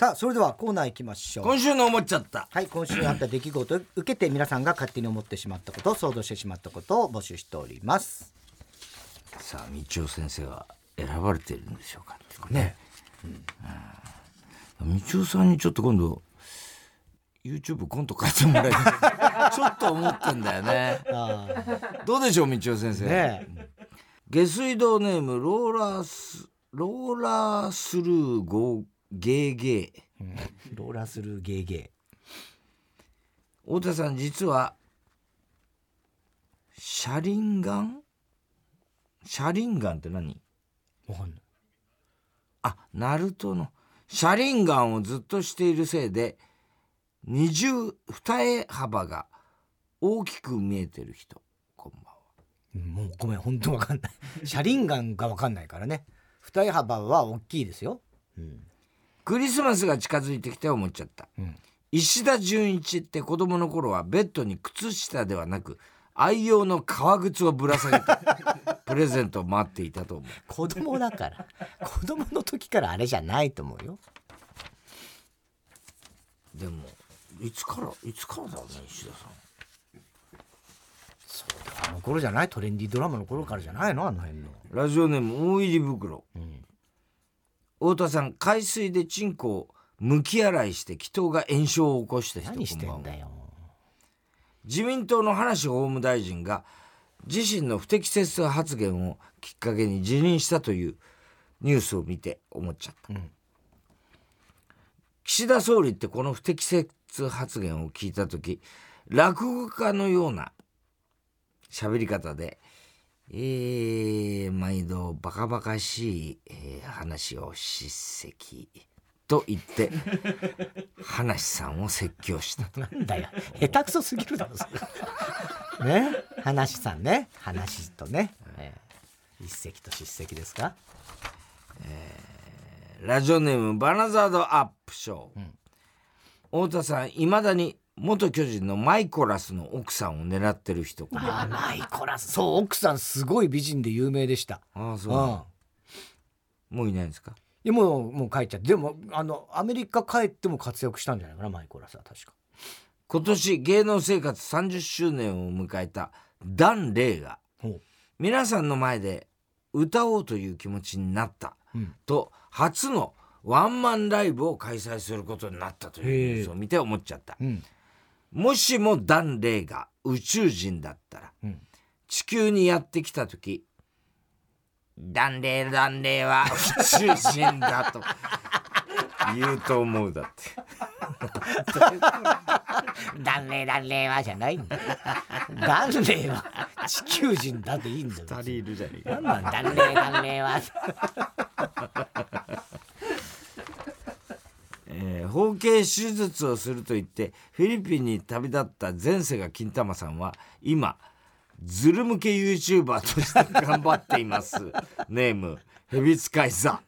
さあそれではコーナー行きましょう。今週の思っちゃった。はい今週あった出来事を受けて皆さんが勝手に思ってしまったこと想像してしまったことを募集しております。さあ道夫先生は選ばれているんでしょうかね、うん、道夫さんにちょっと今度 YouTube コント書いてもらいたい。ちょっと思ってんだよね。どうでしょう道夫先生、ね、下水道ネームローラースローラースルーゴーゲーゲー、うん、ローラースルーゲーゲー。太田さん実は車輪ガン？車輪ガンって何？わかんない。あナルトの。車輪ガンをずっとしているせいで二重二重幅が大きく見えてる人。こんばんは。もうごめん本当わかんない。車輪ガンがわかんないからね。二重幅は大きいですよ、うん、クリスマスが近づいてきて思っちゃった、うん、石田純一って子供の頃はベッドに靴下ではなく愛用の革靴をぶら下げて プレゼントを待っていたと思う。子供だから。子供の時からあれじゃないと思うよ。でもいつからいつからだね石田さん。そうだあの頃じゃない？トレンディードラマの頃からじゃないの？あの辺の。ラジオネーム大入り袋、うん、太田さん海水でチンコをむき洗いして祈祷が炎症を起こした人何してんだよ。自民党の話法務大臣が自身の不適切発言をきっかけに辞任したというニュースを見て思っちゃった、うん、岸田総理ってこの不適切発言を聞いた時落語家のような喋り方でえー、毎度バカバカしい、えー、話を叱責と言って 話さんを説教したなんだよ。下手くそすぎるだろそれ。ね？話さんね。話とね、えー、一石と叱責ですか、えー、ラジオネームバナザードアップショー、うん、太田さんいまだに元巨人のマイコラスの奥さんを狙ってる人あマイコラス。そう奥さんすごい美人で有名でした。ああそう、うん、もういないんですか？いやもうもう帰っちゃってでもあのアメリカ帰っても活躍したんじゃないかなマイコラスは確か。今年芸能生活30周年を迎えたダン・レイが皆さんの前で歌おうという気持ちになった、うん、と初のワンマンライブを開催することになったというニュースを見て思っちゃった、うんもしもダン・レイが宇宙人だったら、うん、地球にやってきた時ダンレイダンレイは宇宙人だと 言うと思うだって。ダンレイダンレイはじゃないんだ。ダンレイは地球人だっていいんだよ。二人いるじゃねえか。なんダンレイダンレイはえー、包茎手術をすると言ってフィリピンに旅立った前世が金玉さんは今ズル向け YouTuber として頑張っています。ネームヘビ使いさ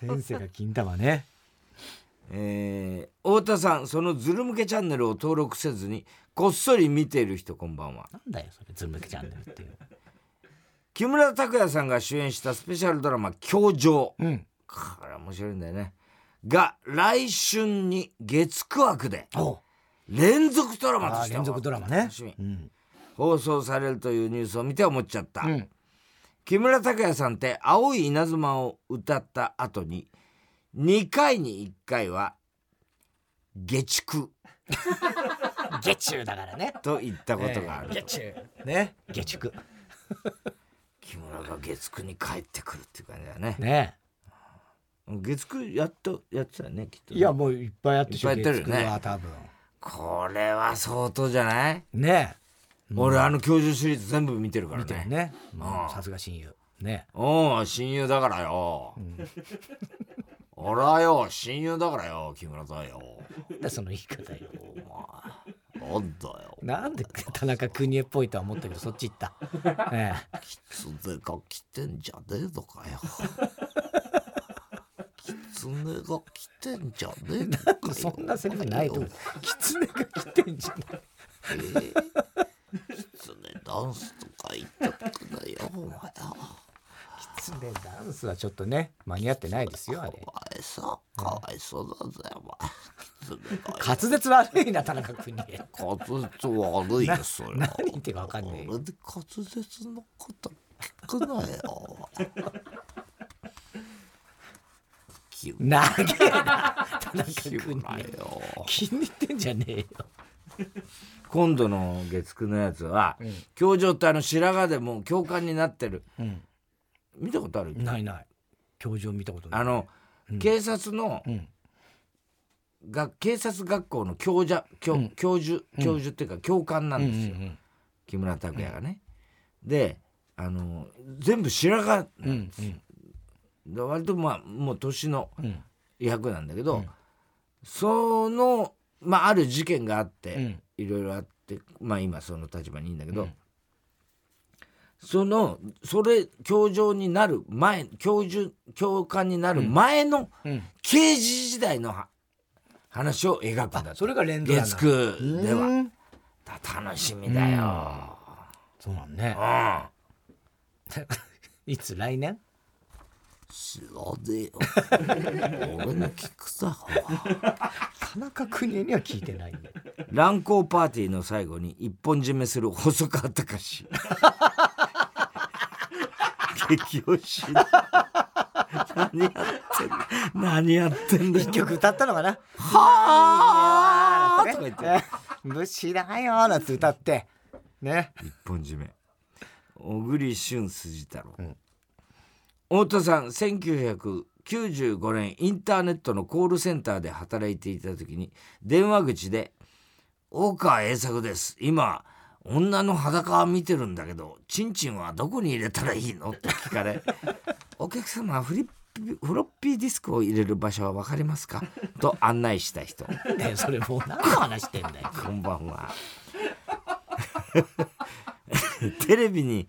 前世が金玉ね。えー、太田さんそのズル向けチャンネルを登録せずにこっそり見ている人こんばんは。なんだよそれズル向けチャンネルっていう木村拓哉さんが主演したスペシャルドラマ「教場」うん、これ面白いんだよねが来春に月9枠で連続ドラマとして連続ドラマね、うん、放送されるというニュースを見て思っちゃった、うん、木村拓哉さんって「青い稲妻」を歌った後に2回に1回は「月9」月中だからね。と言ったことがある、えー、月中。ね。月9木村が月9に帰ってくるっていう感じだね。ね月9やっとやってたよねきっと、ね、いやもういっぱいやってしょいっぱいやってるよね。多分。これは相当じゃない？ね。え、俺あの教授シリーズ全部見てるからね。ね。さすが親友。ね。おお親友だからよ、うん、俺はよ親友だからよ木村さんよ。その言い方よ。なんだよなんで田中邦衛っぽいとは思ったけどそっち行った、ええ、キツネが来てんじゃねえのかよ狐が来てんじゃねえ？そんなセリフないと思う。狐が来てんじゃないえー、狐ダンスとか言ったくないよお前。狐ダンスはちょっとね間に合ってないですよあれ。お前さかわいそうだぜお前。滑舌悪いな田中君に。滑舌悪いよそれ何言ってか分かんない俺で滑舌のこと聞くなよ長えな田中君に。気に入ってんじゃねえよ。今度の月9のやつは、うん、教場ってあの白髪でも教官になってる、うん、見たことある？ないない。教場見たことない。あの、うん、警察の、が警察学校の教授教,、教授教授っていうか教官なんですよ、木村拓哉がね。であの全部白髪なんですよ。割とまあもう年の役なんだけど、その、まあ、ある事件があって、いろいろあってまあ今その立場にいいんだけど、そのそれ教場になる前教授教官になる前の刑事時代の話を描くんだ、それが連ドラ月9では。楽しみだよ、そうなんね、いつ来年？知らねえよ。俺に聞くさ。田中邦衛には聞いてないんだ乱行パーティーの最後に一本締めする細川隆激推し。何やってんだ何やってんだ一曲歌ったのかな？はあ！とか言って「虫だよ」なんて歌って。ね。一本締め。小栗旬筋太郎、うん太田さん1995年インターネットのコールセンターで働いていた時に電話口で「大川栄作です今女の裸は見てるんだけどチンチンはどこに入れたらいいの?」って聞かれ「お客様フリフロッピーディスクを入れる場所は分かりますか?」と案内した人ねそれもう何の話してんだよこんばんは テレビに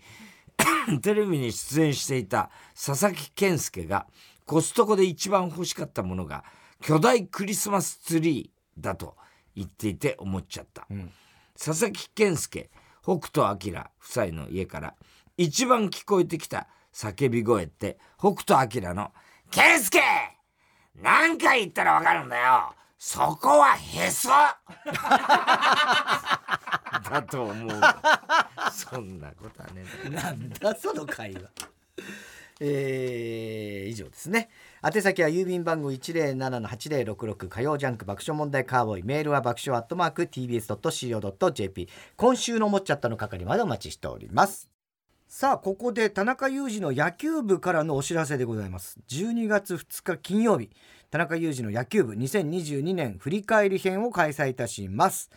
テレビに出演していた佐々木健介がコストコで一番欲しかったものが巨大クリスマスツリーだと言っていて思っちゃった、うん、佐々木健介北斗晶夫妻の家から一番聞こえてきた叫び声って北斗晶の「健介何回言ったらわかるんだよそこはへそ! 」だと思う。そんなことはねなんだその会話。えー、以上ですね。宛先は郵便番号107-8066火曜ジャンク爆笑問題カーボーイメールは爆笑アットマーク TBS.CO.JP 今週の思っちゃったの係までお待ちしております。さあここで田中裕二の野球部からのお知らせでございます。12月2日金曜日田中裕二の野球部2022年振り返り編を開催いたします。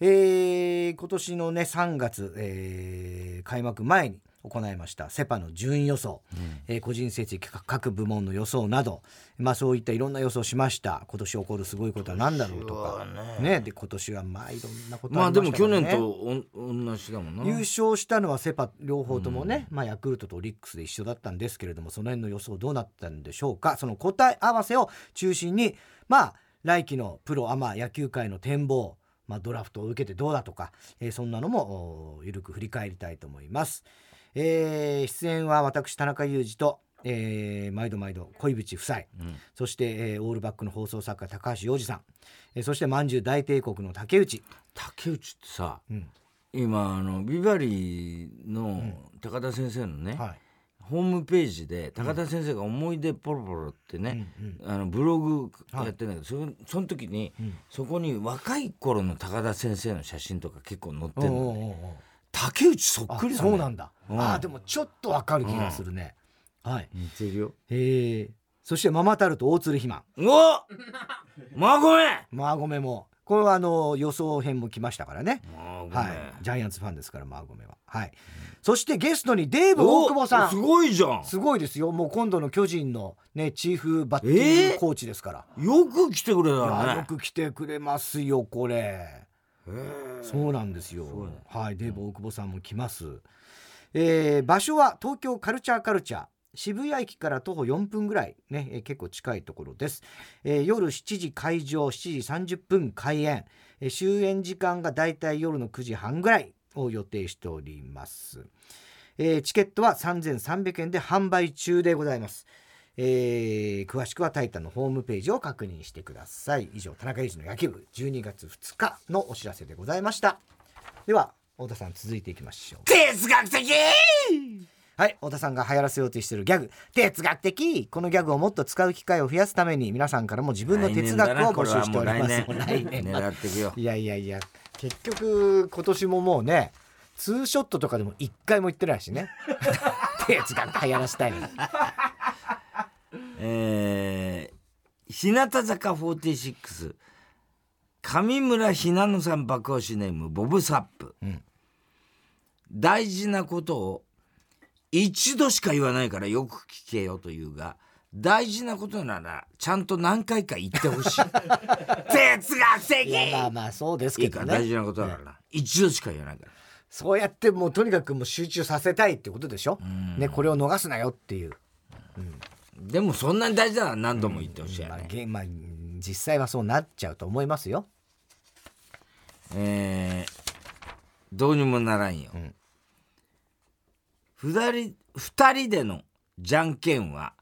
えー、今年のね3月、えー、開幕前に行いました。セ・パの順位予想、うん、えー、個人成績各部門の予想など、まあ、そういったいろんな予想しました。今年起こるすごいことは何だろうとか。ね、ね、で今年はまあいろんなことありました、ね、まあでも去年と同じだもんな。優勝したのはセ・パ両方ともね、うん、まあ、ヤクルトとオリックスで一緒だったんですけれどもその辺の予想どうなったんでしょうか。その答え合わせを中心にまあ来季のプロアマ野球界の展望まあ、ドラフトを受けてどうだとか、えー、そんなのもゆるく振り返りたいと思います。えー、出演は私田中裕二と、えー、毎度毎度恋淵夫妻、うん、そして、えー、オールバックの放送作家高橋洋二さん、えー、そしてまんじゅう大帝国の竹内。竹内ってさ、うん、今あのビバリーの高田先生のね、うんはい。ホームページで高田先生が「思い出ポロポロ」ってね、うん、あのブログやってんだけど、はい、そその時に、うん、そこに若い頃の高田先生の写真とか結構載ってるのね竹内そっくりだ、ね、そうなんだ、うん、あでもちょっとわかる気がするね、はい。似てるよ。へえそしてママタルト大鶴肥満。おマゴメマゴメも。これはあの予想編も来ましたからね、はい、ジャイアンツファンですからマーゴメは。はい、そしてゲストにデーブ大久保さん。すごいじゃん。すごいですよ。もう今度の巨人のねチーフバッティングコーチですから、えー、よく来てくれたね。よく来てくれますよこれそうなんですよ。はい。デーブ大久保さんも来ます、えー、場所は東京カルチャーカルチャー。渋谷駅から徒歩4分ぐらいね、えー、結構近いところです、えー、夜7時開場7時30分開演、えー、終演時間がだいたい夜の9時半ぐらいを予定しております、えー、チケットは3300円で販売中でございますえー詳しくは「タイタン」のホームページを確認してください。以上田中裕二の野球部12月2日のお知らせでございました。では太田さん続いていきましょう。哲学的はい太田さんが流行らせようとしているギャグ。哲学的！このギャグをもっと使う機会を増やすために皆さんからも自分の哲学を募集しております。来年狙っていくよ。いやいやいや結局今年ももうねツーショットとかでも一回も行ってないしね。哲学流行らせたいえー、日向坂46上村ひなのさん爆押しネームボブサップ、ん。大事なことを一度しか言わないからよく聞けよというが大事なことならちゃんと何回か言ってほしい。哲学的！まあまあそうですいいけどね。か大事なことだから、一度しか言わないから。そうやってもうとにかくもう集中させたいってことでしょ、ね、これを逃すなよっていう、でもそんなに大事なら何度も言ってほしいよまあまあ、実際はそうなっちゃうと思いますよ。えーどうにもならんよ、ん。二人二人でのじゃんけんは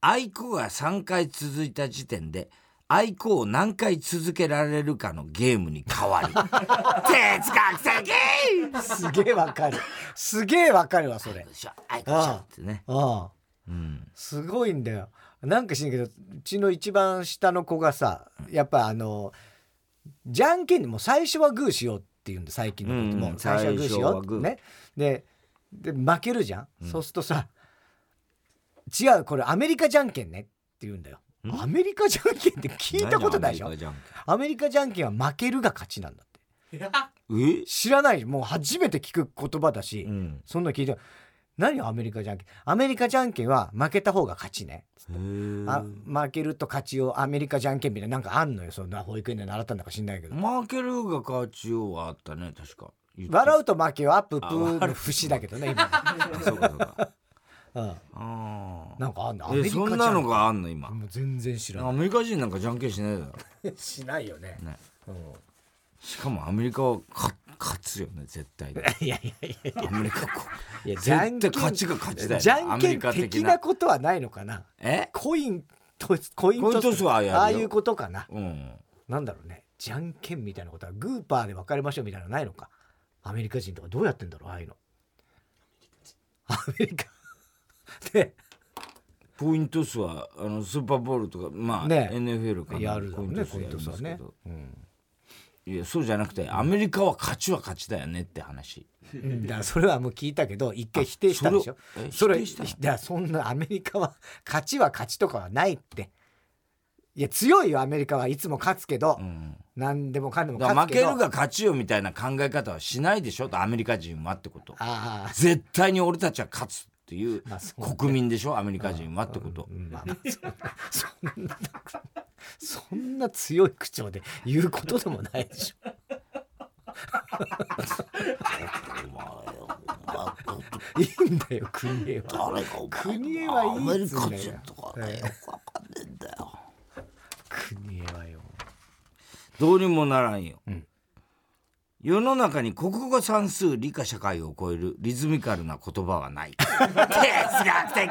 あいこが3回続いた時点であいこを何回続けられるかのゲームに変わり。哲学的！すげえわかる。すげえわかるわそれ。よっしゃあいこしゃってね。ああうんすごいんだよ。なんかしんけどうちの一番下の子がさやっぱあのじゃんけんにもう最初はグーしようって言うんだ最近の子っても。うんう最初はグーしようね。でで負けるじゃん、そうするとさ違うこれアメリカじゃんけんねって言うんだよ。アメリカじゃんけんって聞いたことないでしょ？何アメリカじゃん？アメリカじゃんけんは負けるが勝ちなんだって。え？知らない。もう初めて聞く言葉だし、うん。そんなの聞いて何アメリカじゃんけんアメリカじゃんけんは負けた方が勝ちね。あ負けると勝ちをアメリカじゃんけんみたいななんかあんのよそんな保育園で習ったんだか知んないけど、負けるが勝ちよはあったね確か。笑うと負けはプープあー笑の節だけどね今、う そうかそうか。うん、あなんかあんの？アメリカじゃんけん。そんなのがあんの今？もう全然知らなアメリカ人なんかじゃんけんしないだろ。い しないよね。ね。うん。しかもアメリカはか勝つよね絶対に。いやいやいやアメリカこいや絶対勝ちが勝ちだよねじゃんけん的なことはないのかな。え？コインとコイントスはああいうことかな。うん。なんだろうね。じゃんけんみたいなことはグーパーで分かれましょうみたいなのないのか。アメリカ人とかどうやってんだろうああいうの。アメリカ。でポイント数はあのスーパーボールとかまあ、ね。NFL かな。やるだろうねコイントスはねど、うんいやそうじゃなくてアメリカは勝ちは勝ちだよねって話。うんだからそれはもう聞いたけど一回否定したでしょ？それそれ否定したの？いやそんなアメリカは勝ちは勝ちとかはないって。いや強いよアメリカはいつも勝つけど、うん。何でもかんでも勝つけど。るが勝ちよみたいな考え方はしないでしょ？とアメリカ人はってこと。ああ絶対に俺たちは勝つっていう国民でしょ？アメリカ人はってこと。うんまあまあそそんなそんな強い口調で言うことでもないでしょ。いいんだよ国枝は国枝はいいっつんだよアメリカ人とかねええよよ国枝はよどうにもならんよ、ん世の中に国語算数理科社会を超えるリズミカルな言葉はない哲学的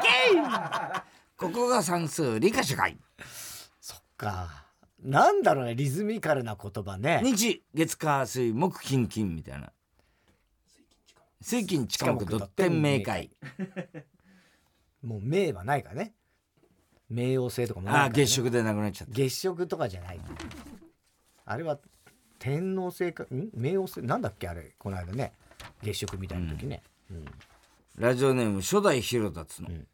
国語算数理科社会か。なんだろうねリズミカルな言葉ね。日月火水木金金みたいな。水金地下木。ドッテン明快もう名はないからね。冥王星とかもないああ月食でなくなっちゃった。月食とかじゃない。あれは天王星かん？冥王星？なんだっけあれこの間ね。月食みたいな時ね、うん。ラジオネーム初代広達の、ん。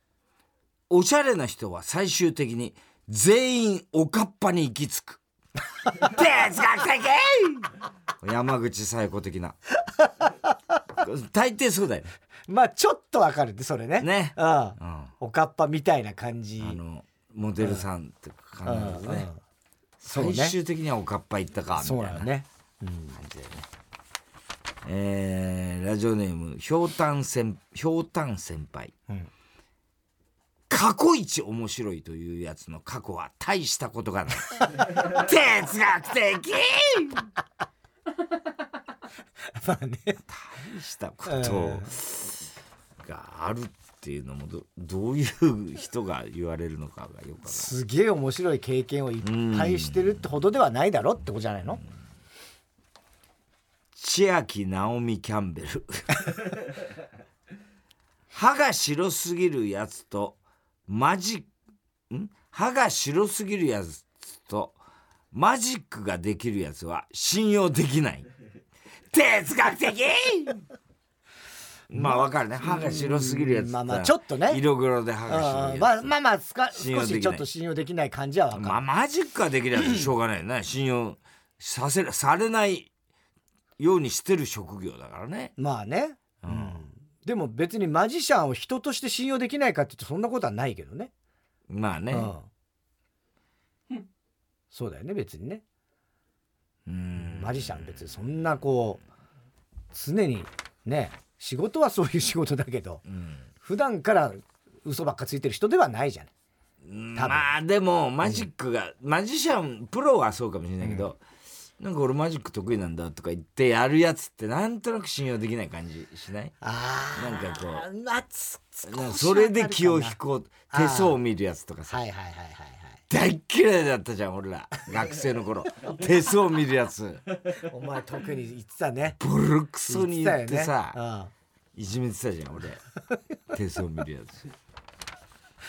おしゃれな人は最終的に全員おかっぱに行き着く。哲学的！山口紗友子的な。大抵そうだよね。まあちょっとわかるねそれね。ね。うん。うん。おかっぱみたいな感じ。あのモデルさんって考うんえるとね。うん。そうね。最終的にはおかっぱ行ったかみたそいうな感だよね、うん、じだよね。えーラジオネームひょうたん先ひょうたん先輩うん過去一面白いというやつの過去は大したことがない。哲学的！まあね。大したことがあるっていうのもどどういう人が言われるのかがよくすげえ面白い経験をいっぱいしてるってほどではないだろってことじゃないの、千秋直美キャンベル。歯が白すぎるやつとマジん？歯が白すぎるやつとマジックができるやつは信用できない。哲学的！まあわかるね。歯が白すぎるやつまあまあちょっとね。色黒で歯が白いやつ。まあまあまあ少しちょっと信用できない感じはわかる、まあマジックができるやつ しょうがないよね。信用させされないようにしてる職業だからね。まあね、うん、でも別にマジシャンを人として信用できないかって言うとそんなことはないけどね。まあね、うん、そうだよね別にね。うん。マジシャン別にそんなこう常にね仕事はそういう仕事だけど、うん。普段から嘘ばっかついてる人ではないじゃない。多分。まあでもマジックが、マジシャンプロはそうかもしれないけど、なんか俺マジック得意なんだとか言ってやるやつってなんとなく信用できない感じしない？あなんかこう。うまあつそれで気を引こう。手相を見るやつとかさ。はいはいはいはい大っ嫌いだったじゃん俺ら。学生の頃。手相見るやつ。はいお前特に言ってたね。ボロクソに言ってさ、いじめてたじゃん俺。手相見るやつ。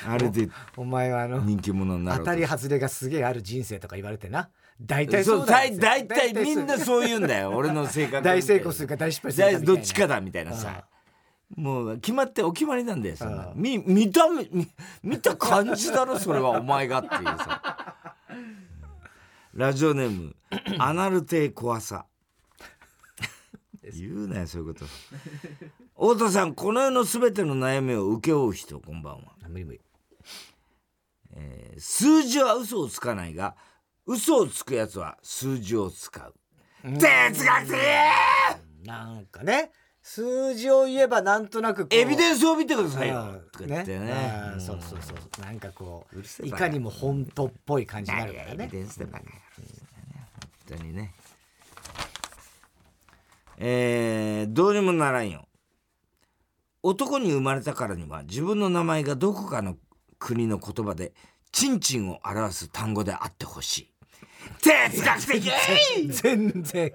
あれでお前はあの人気者になる当たり外れがすげえある人生とか言われてな大体そそううだよ。大体みんなそう言うんだよ。俺の性格大成功するか大失敗するかどっちかだみたいなさ。もう決まってお決まりなんだよそんな。見見た目見見た感じだろそれはお前がっていうさ。ラジオネームアナルテ怖さ。言うなよそういうこと。太田さんこの世の全ての悩みを請け負う人こんばんは。無理無理数字は嘘をつかないが嘘をつくやつは数字を使う。哲学的！なんかね数字を言えばなんとなくエビデンスを見てくださいよ。うん。とか言ってね。うん。そうそうそうなんかこういかにも本当っぽい感じになるからね。デンスでバカ。や本当にね。えーどうにもならんよ。男に生まれたからには自分の名前がどこかの国の言葉でチンチンを表す単語であってほしい哲学的！全然。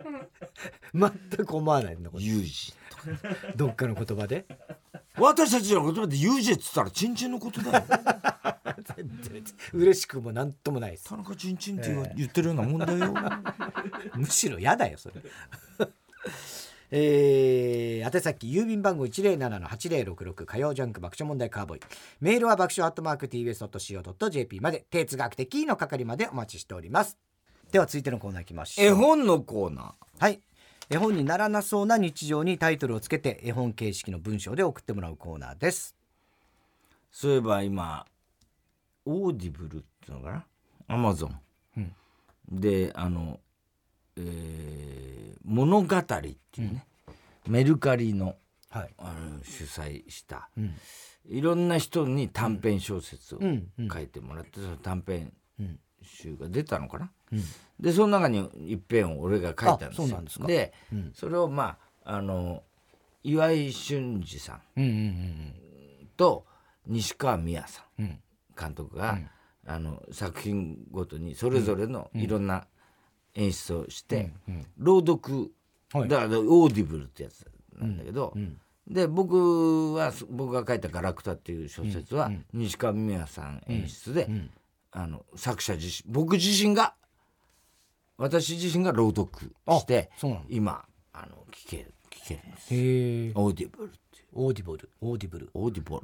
全く思わないんだこれ。ユージどっかの言葉で？私たちの言葉でユージっつったらチンチンのことだよ。全然嬉しくもなんともないです。田中チンチンって言ってるようなもんだよ。むしろ嫌だよそれ。えー、宛先郵便番号107-8066火曜ジャンク爆笑問題カーボーイ。メールは爆笑アットマーク TBS.CO.JP まで。哲学的の係までお待ちしておりますでは続いてのコーナーいきましょう。絵本のコーナー。はい。絵本にならなそうな日常にタイトルをつけて絵本形式の文章で送ってもらうコーナーです。そういえば今オーディブルっていうのかな？アマゾン、うん。であの、えー物語っていうね、メルカリのはい。あの主催した、うん。いろんな人に短編小説をうんうん。書いてもらって、その短編うん集が出たのかな、うん。でその中に一編を俺が書いたんですよ。あそうなんでうん。それをまああの岩井俊二さんうんうんと西川美也さんうん。うん監督が、あの作品ごとにそれぞれのいろんな演出をして、うん。朗読、はい。だからオーディブルってやつなんだけど、ん。で僕は僕が書いた「ガラクタ」っていう小説は、西川美和さん演出で、んあの作者自身僕自身が私自身が朗読して今あの聞ける聞けるんです。へえ。オーディブルオーディブルオーディブルオーディブル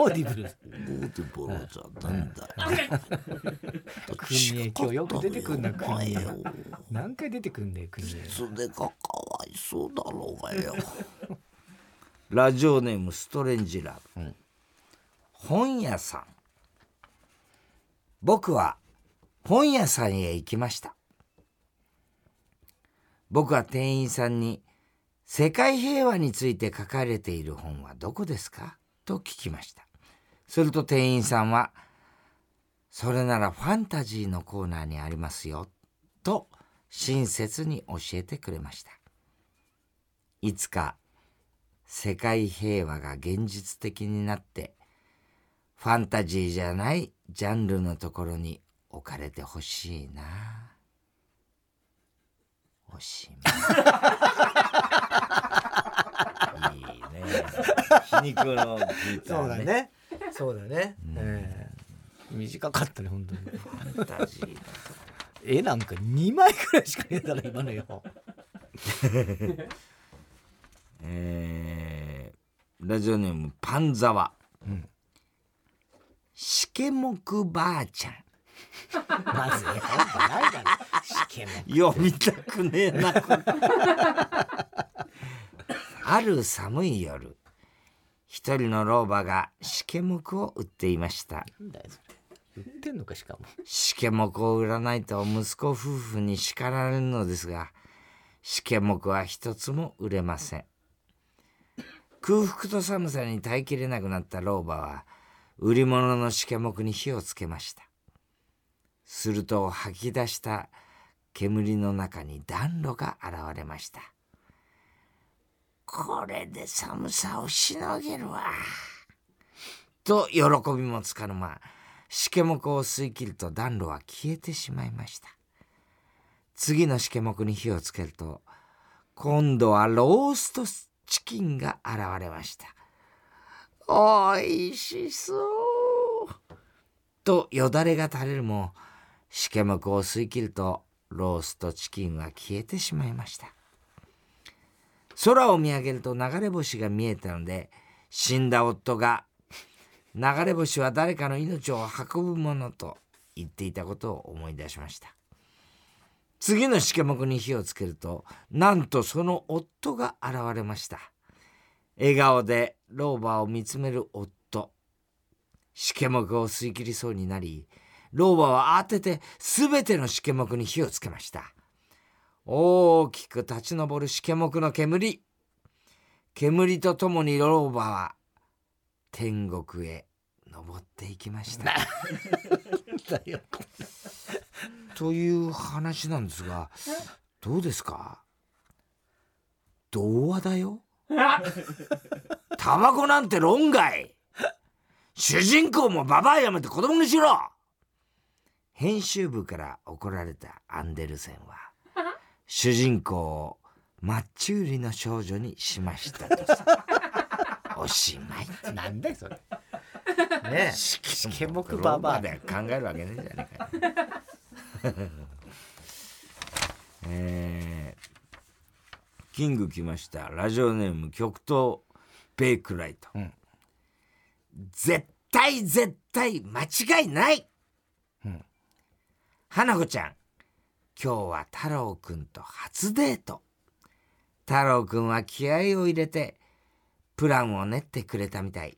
オーディブルオーディブルじゃなんだ国へ今日よく出てくんな国へお前よ。何回出てくんだよ国へそれがかわいそうだろうがよ。ラジオネームストレンジラブ、本屋さん僕は本屋さんへ行きました。僕は店員さんに「世界平和について書かれている本はどこですか?」と聞きました。すると店員さんは「それならファンタジーのコーナーにありますよ」と親切に教えてくれました。いつか世界平和が現実的になってファンタジーじゃないジャンルのところに置かれてほしいな。おしまいいいね。皮肉のギター、ね、そうだね。そうだね、うん、えー、短かったね本当に。ファンタジー絵なんか2枚くらいしかねえだろ今のよ。えー、ラジオネームパンザワ、うん、しけもくばあちゃん。まず絵本ないだろ。しけも読みたくねえな ある寒い夜一人の老婆がしけもくを売っていました。売ってんのかしかも。しけもくを売らないと息子夫婦に叱られるのですがしけもくは一つも売れません。空腹と寒さに耐えきれなくなった老婆は売り物のしけもくに火をつけました。すると吐き出した煙の中に暖炉が現れました。これで寒さをしのげるわ。と喜びもつかの間しけもくを吸い切ると暖炉は消えてしまいました。次のしけもくに火をつけると今度はローストチキンが現れました。おいしそう。とよだれが垂れるもしけもくを吸い切るとローストチキンは消えてしまいました。空を見上げると流れ星が見えたので死んだ夫が流れ星は誰かの命を運ぶものと言っていたことを思い出しました。次のしけもくに火をつけるとなんとその夫が現れました。笑顔で老婆を見つめる夫。しけもくを吸い切りそうになり老婆は慌てて全てのしけもくに火をつけました。大きく立ち上るしけもくの煙。煙とともに老婆は天国へ登っていきました。という話なんですがどうですか？童話だよタバコなんて論外。主人公もババアやめて子供にしろ。編集部から怒られたアンデルセンは主人公をマッチ売りの少女にしましたとさ。おしまい。なんだよそれ。ねえ。しけもくババアで考えるわけねえじゃねえかえキング来ました。ラジオネーム極東ベイクライト、うん、絶対絶対間違いない、うん、花子ちゃん。今日は太郎くんと初デート。太郎くんは気合を入れてプランを練ってくれたみたい。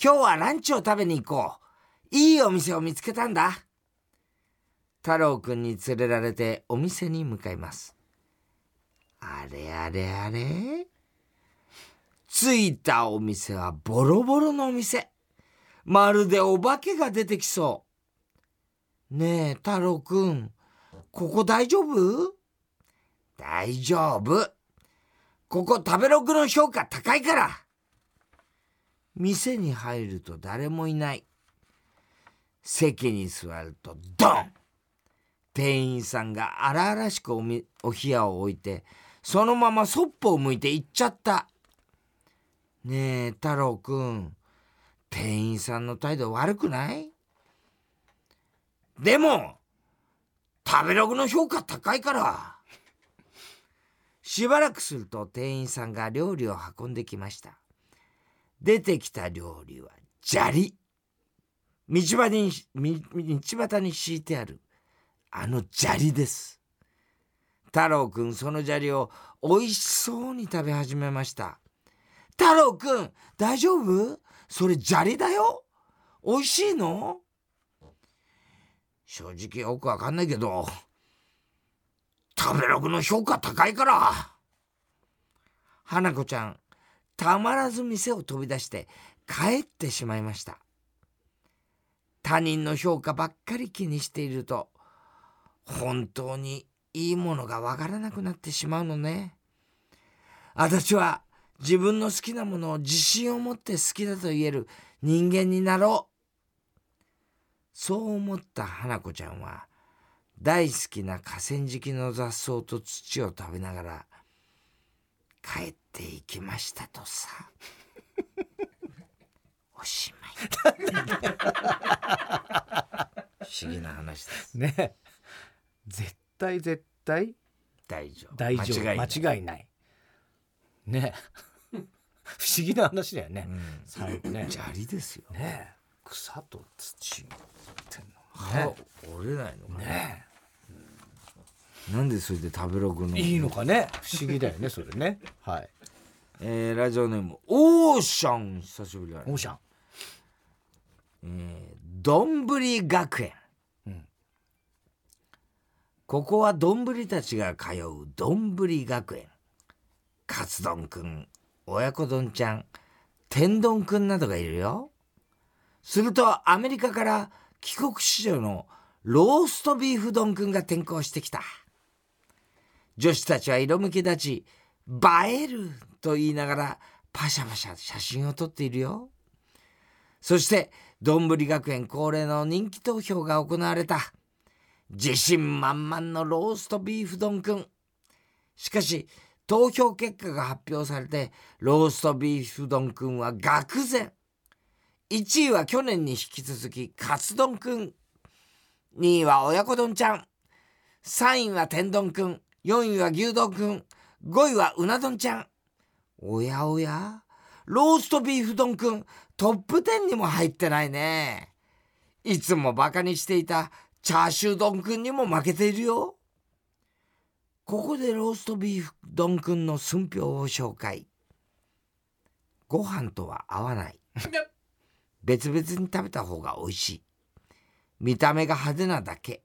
今日はランチを食べに行こう。いいお店を見つけたんだ。太郎くんに連れられてお店に向かいますあれあれあれ。着いたお店はボロボロのお店。まるでお化けが出てきそう。ねえ太郎くん。ここ大丈夫？大丈夫。ここ食べログの評価高いから。店に入ると誰もいない。席に座るとドン。店員さんが荒々しくおみお冷やを置いてそのままそっぽを向いて行っちゃった。ねえ太郎くん。店員さんの態度悪くない？でも食べログの評価高いから。しばらくすると店員さんが料理を運んできました。出てきた料理は砂利。道端に道端に敷いてあるあの砂利です。太郎くんその砂利をおいしそうに食べ始めました。太郎くん大丈夫？それ砂利だよ。おいしいの？正直よくわかんないけど食べログの評価高いから。花子ちゃんたまらず店を飛び出して帰ってしまいました。他人の評価ばっかり気にしていると本当にいいものがわからなくなってしまうのね。私は自分の好きなものを自信を持って好きだと言える人間になろう。そう思った花子ちゃんは大好きな河川敷の雑草と土を食べながら帰っていきましたとさ。おしまい。不思議な話です。ね。絶対絶対大丈夫。大丈夫。間違いない。間違いない。ね。不思議な話だよね、うん。最後ね。砂利ですよ。ね。草と土ってん歯折れないのかのね。ねなんでそれで食べログの。いいのかね。不思議だよねそれね。はい。えーラジオネームオーシャン。久しぶりだね。オーシャン。えーどんぶり学園、うんここはどんぶりたちが通うどんぶり学園。カツ丼くん親子丼ちゃん天丼くんなどがいるよ。するとアメリカから帰国子女のローストビーフ丼くんが転校してきた。女子たちは色むき立ち映えると言いながらパシャパシャ写真を撮っているよ。そして、どんぶり学園恒例の人気投票が行われた。自信満々のローストビーフ丼くん。しかし、投票結果が発表されて、ローストビーフ丼くんは愕然。1位は去年に引き続き、カツ丼くん。2位は親子丼ちゃん。3位は天丼くん。4位は牛丼くん。5位はうな丼ちゃん。おやおやローストビーフ丼くん、トップ10にも入ってないね。いつもバカにしていたチャーシュー丼くんにも負けているよ。ここでローストビーフ丼くんの寸評を紹介。ご飯とは合わない。別々に食べた方が美味しい。見た目が派手なだけ。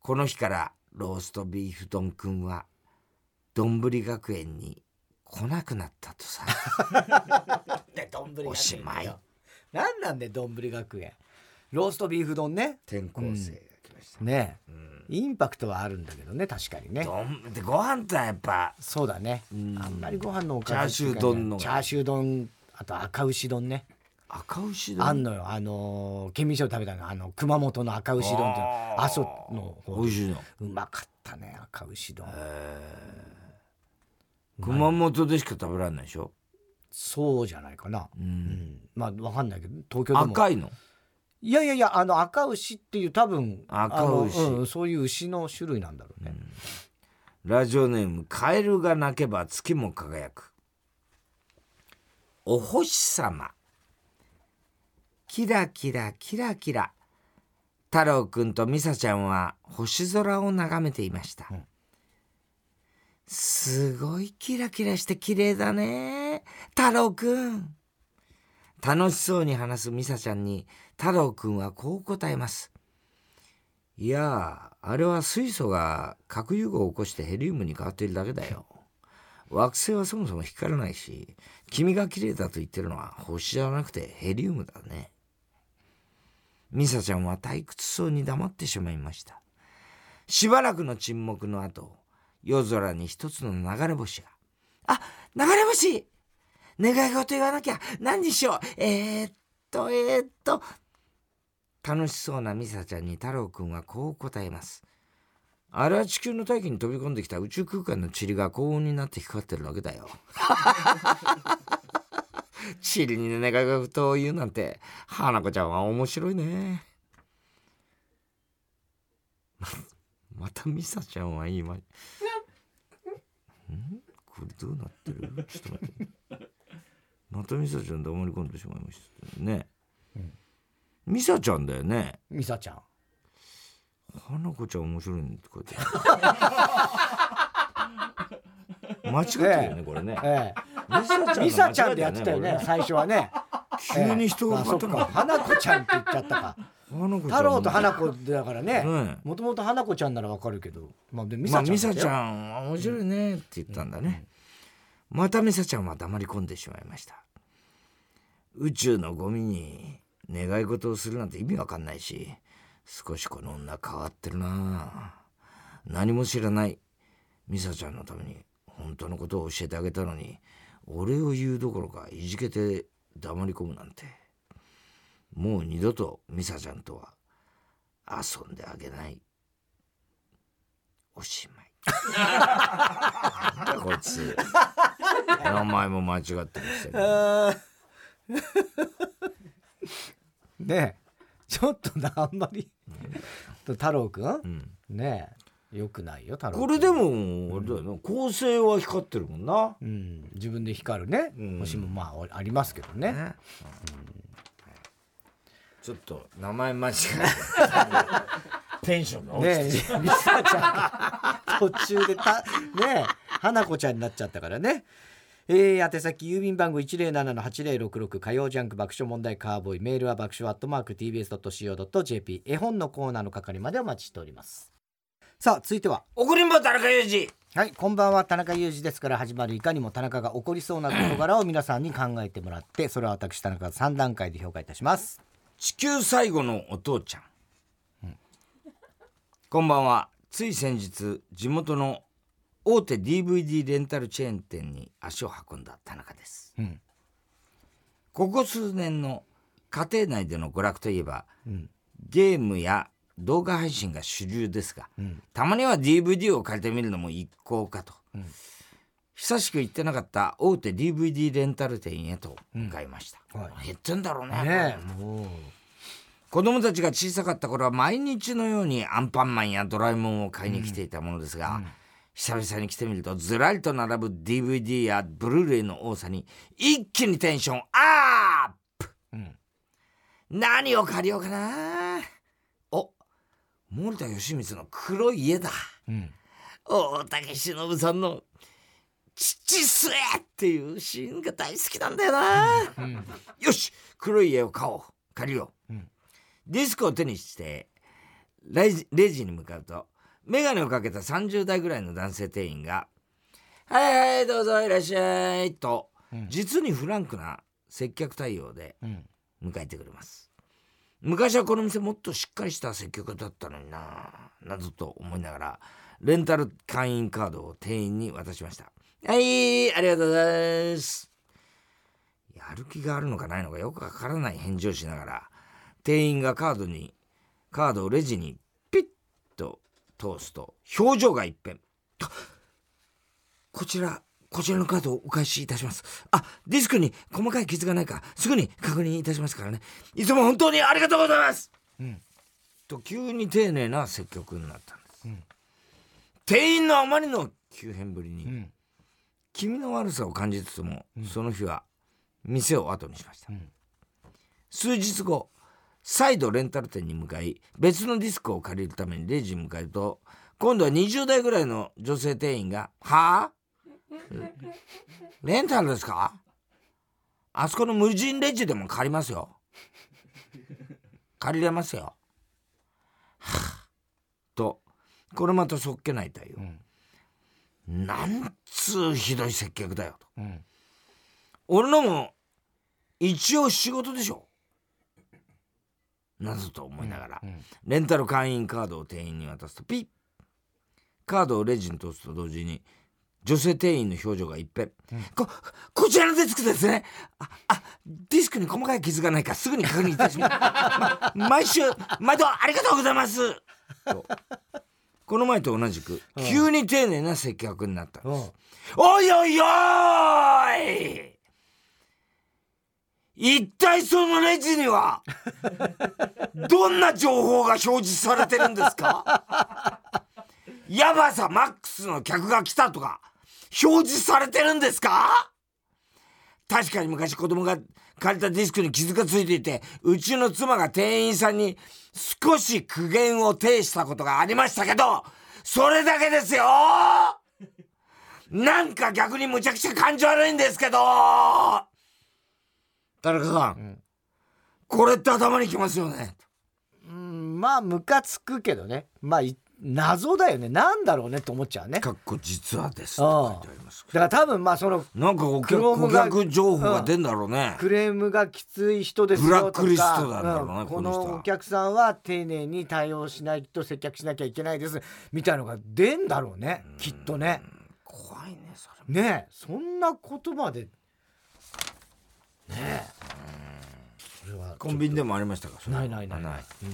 この日からローストビーフ丼くんは、どんぶり学園に来なくなったとさ。でどんぶりおしまい。なんなんでどんぶり学園？ローストビーフ丼ね。転校生が来ました。ねうん。インパクトはあるんだけどね確かにね。でご飯ってやっぱ。そうだね。ん。あんまりご飯のおかずチャーシュー丼の。チャーシュー丼あと赤牛丼ね。赤牛丼？あんのよ。あのー県民賞食べたの。あの熊本の赤牛丼って阿蘇の方美味しいの。うまかったね赤牛丼。熊本でしか食べられないでしょ、そうじゃないかな。う、うんん。まあわかんないけど東京でも。赤いの？いやいやいやあの赤牛っていう多分赤牛。うん、そういう牛の種類なんだろうね、ラジオネームカエルが鳴けば月も輝く。お星様。キラキラキラキラ。太郎くんとミサちゃんは星空を眺めていました、うん。すごいキラキラして綺麗だね。太郎くん。楽しそうに話すミサちゃんに太郎くんはこう答えます。いやあれは水素が核融合を起こしてヘリウムに変わっているだけだよ。惑星はそもそも光らないし君が綺麗だと言ってるのは星じゃなくてヘリウムだね。ミサちゃんは退屈そうに黙ってしまいました。しばらくの沈黙の後夜空に一つの流れ星が。あ流れ星！願い事言わなきゃ。何にしよう。えー、っとえー、っと楽しそうなミサちゃんに太郎くんはこう答えます。あれは地球の大気に飛び込んできた宇宙空間の塵が高温になって光ってるだけだよ。塵に願い事を言うなんて花子ちゃんは面白いね。ままたミサちゃんは今ん？これどうなってる？ちょっと待って。またミサちゃん黙り込んでしまいましたね、ミサちゃんだよね。ミサちゃん。花子ちゃん面白いねって書いて 間違ってるよね、これね。えミサえミサちゃんでやってたよね最初はね。急に人があそっか。花子ちゃんって言っちゃったか。太郎と花子だからね。ねもともと花子ちゃんならわかるけど。まあでミまあサちゃんちゃんは面白いねって言ったんだね、またミサちゃんは黙り込んでしまいました。宇宙のゴミに願い事をするなんて意味わかんないし少しこの女変わってるな。何も知らない。ミサちゃんのために本当のことを教えてあげたのに俺を言うどころかいじけて黙り込むなんて。もう二度とミサちゃんとは遊んであげない。おしまい。こいつ。名前も間違ってますよ、ねちょっとなあんまり。太郎くん、うん、ねよくないよ太郎これでもあれだよな、構成は光ってるもんな、うん、自分で光るね、うん、星もまあありますけどね、ね。ちょっと名前間違え テンションが落ちてねえ。リサちゃん途中でたねえ。花子ちゃんになっちゃったからねえー、宛先郵便番号107-8066火曜ジャンク爆笑問題カーボーイメールは爆笑アットマーク TBS.CO.JP 絵本のコーナーの係までお待ちしております。さあ続いては。怒りんぼ田中裕二。はいこんばんは田中裕二ですから始まるいかにも田中が起こりそうな事柄を皆さんに考えてもらってそれは私田中が3段階で評価いたします。地球最後のお父ちゃん、うん、こんばんは。つい先日地元の大手 DVD レンタルチェーン店に足を運んだ田中です、うん、ここ数年の家庭内での娯楽といえば、うん、ゲームや動画配信が主流ですが、うん、たまには DVD を借りてみるのも一向かと、久しく行ってなかった大手 DVD レンタル店へと向かいました、はい、減ってんだろうね。ね子供たちが小さかった頃は毎日のようにアンパンマンやドラえもんを買いに来ていたものですが、久々に来てみるとずらりと並ぶ DVD やブルーレイの多さに一気にテンションアップ、うん、何を借りようかな。お森田義満の黒い家だ、うん、大竹しのぶさんの「父末」っていうシーンが大好きなんだよな、うん、よし黒い家を買おう。借りよう、ディスクを手にしてレジレジに向かうと眼鏡をかけた30代ぐらいの男性店員が「はいはいどうぞいらっしゃい」と、うん、実にフランクな接客対応で迎えてくれます、うん、昔はこの店もっとしっかりした接客だったのにななどと思いながらレンタル会員カードを店員に渡しました。はいありがとうございます。やる気があるのかないのかよくわからない返事をしながら店員がカードにカードをレジに通すと表情が一変。こちらこちらのカードをお返しいたします。あディスクに細かい傷がないかすぐに確認いたしますからね。いつも本当にありがとうございます、うん、と急に丁寧な接客になったんです、うん、店員のあまりの急変ぶりに、うん、気味の悪さを感じつつも、その日は店を後にしました、数日後再度レンタル店に向かい別のディスクを借りるためにレジに向かうと今度は20代ぐらいの女性店員が「はあ？レンタルですか？あそこの無人レジでも借りますよ。借りれますよ。はあ、とこれまたそっけない対応、うん、なんつうひどい接客だよと、うん、俺のも一応仕事でしょなどと思いながら、レンタル会員カードを店員に渡すとピッ。カードをレジに通すと同時に女性店員の表情が一変、うん、ここちらのデスクですね。ああディスクに細かい傷がないかすぐに確認いたします、ま、毎週毎度ありがとうございます。と。この前と同じく、急に丁寧な接客になったんです、おいおいおい一体そのレジには、どんな情報が表示されてるんですか？やばさマックスの客が来たとか、表示されてるんですか？確かに昔子供が借りたディスクに傷がついていて、うちの妻が店員さんに少し苦言を呈したことがありましたけど、それだけですよ！なんか逆にむちゃくちゃ感じ悪いんですけど！田中さん、うん、これって頭にきますよね。うんまあムカつくけどね。まあ謎だよね。なんだろうねって思っちゃうね。かっこ実はですだから多分まあそのなんかお客情報が出んだろうね、うん、クレームがきつい人ですよブラックリストなんだろうね、うん、このお客さんは丁寧に対応しないと接客しなきゃいけないですみたいのが出んだろうねきっとね。怖いねそれねそんな言葉でね。えそれはコンビニでもありましたかないないない。ない、うん、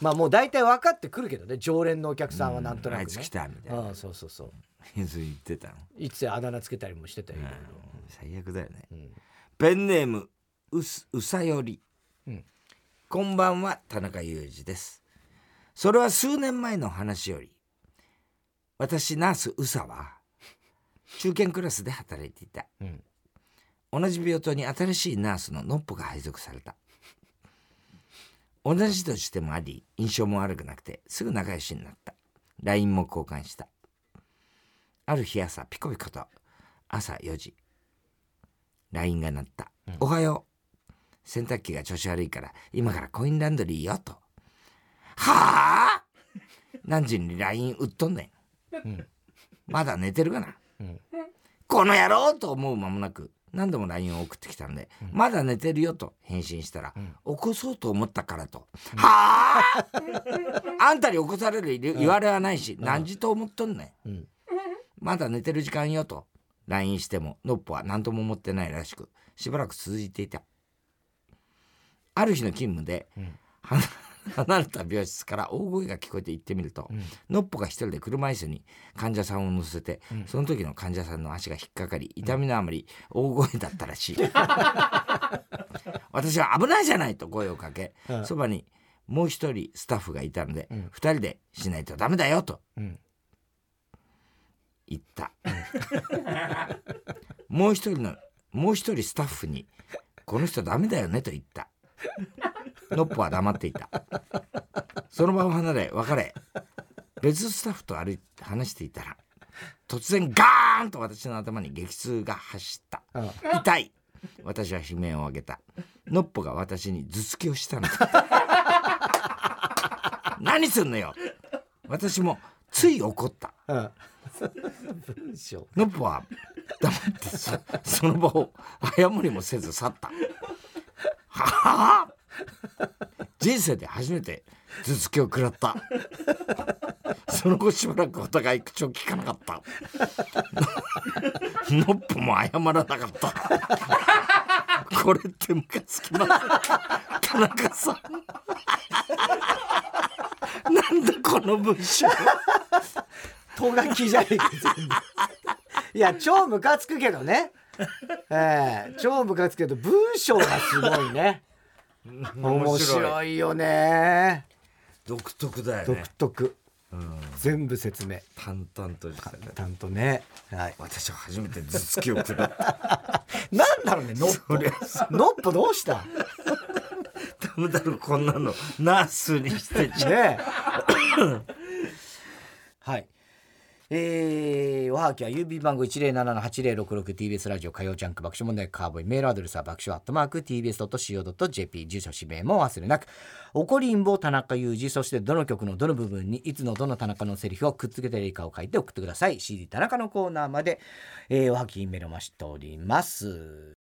まあもう大体分かってくるけどね常連のお客さんはなんとなく、ね、あいつ来たみたいな。あそうそうそう。言ってたの。いつあだ名つけたりもしてたよ、最悪だよね、うん、ペンネームうすうさより、うん、こんばんは田中裕二です。それは数年前の話より。私ナースうさは中堅クラスで働いていた、うん、同じ病棟に新しいナースののっぽが配属された。同じとしてもあり印象も悪くなくてすぐ仲良しになった。LINE も交換した。ある日朝ピコピコと朝4時。LINE が鳴った、うん、おはよう。洗濯機が調子悪いから今からコインランドリーよと。はあ？何時に LINE 売っとんねん、うん、まだ寝てるかな、うん、この野郎と思う間もなく何度も LINE を送ってきたんで、うん、まだ寝てるよと返信したら、うん、起こそうと思ったからと、うん、はあ！あんたに起こされる言われはないし、何時と思っとんねん、まだ寝てる時間よと LINE してものっぽは何とも思ってないらしくしばらく続いていた。ある日の勤務で、離れた病室から大声が聞こえて行ってみると、うん、のっぽが一人で車椅子に患者さんを乗せて、うん、その時の患者さんの足が引っかかり痛みのあまり大声だったらしい、私は危ないじゃないと声をかけ、そばにもう一人スタッフがいたので、二、人でしないとダメだよと、言った、もう一人のもう一人スタッフにこの人ダメだよねと言ったのっぽは黙っていた。その場を離れ別れ別スタッフと歩いて話していたら突然ガーンと私の頭に激痛が走った。痛い。私は悲鳴を上げた。のっぽが私に頭突きをしたの何すんのよ。私もつい怒った、のっぽは黙ってその場を謝りもせず去った。はあ人生で初めて頭突きを食らった。その後しばらくお互い口を聞かなかった。のっぽも謝らなかった。これってムカつきます。田中さん。なんだこの文章。とがきじゃねえかいや超ムカつくけどね。ええー、超ムカつくけど文章がすごいね面白いよね。独特だよね。独特、うん、全部説明。淡々としたね。淡々ね、はい、私は初めて頭突きを食らった。なんだろうねノッポノッポどうした？ダメだろこんなのナースにしてね はいえー、おはきは郵便番号 107-8066TBS ラジオ火曜ジャンク爆笑問題カーボイメールアドレスは爆笑アットマーク TBS.CO.JP 住所氏名も忘れなく。怒りんぼ田中裕二そしてどの曲のどの部分にいつのどの田中のセリフをくっつけていいかを書いて送ってください。CD 田中のコーナーまで、えー、おはきメールを増しております。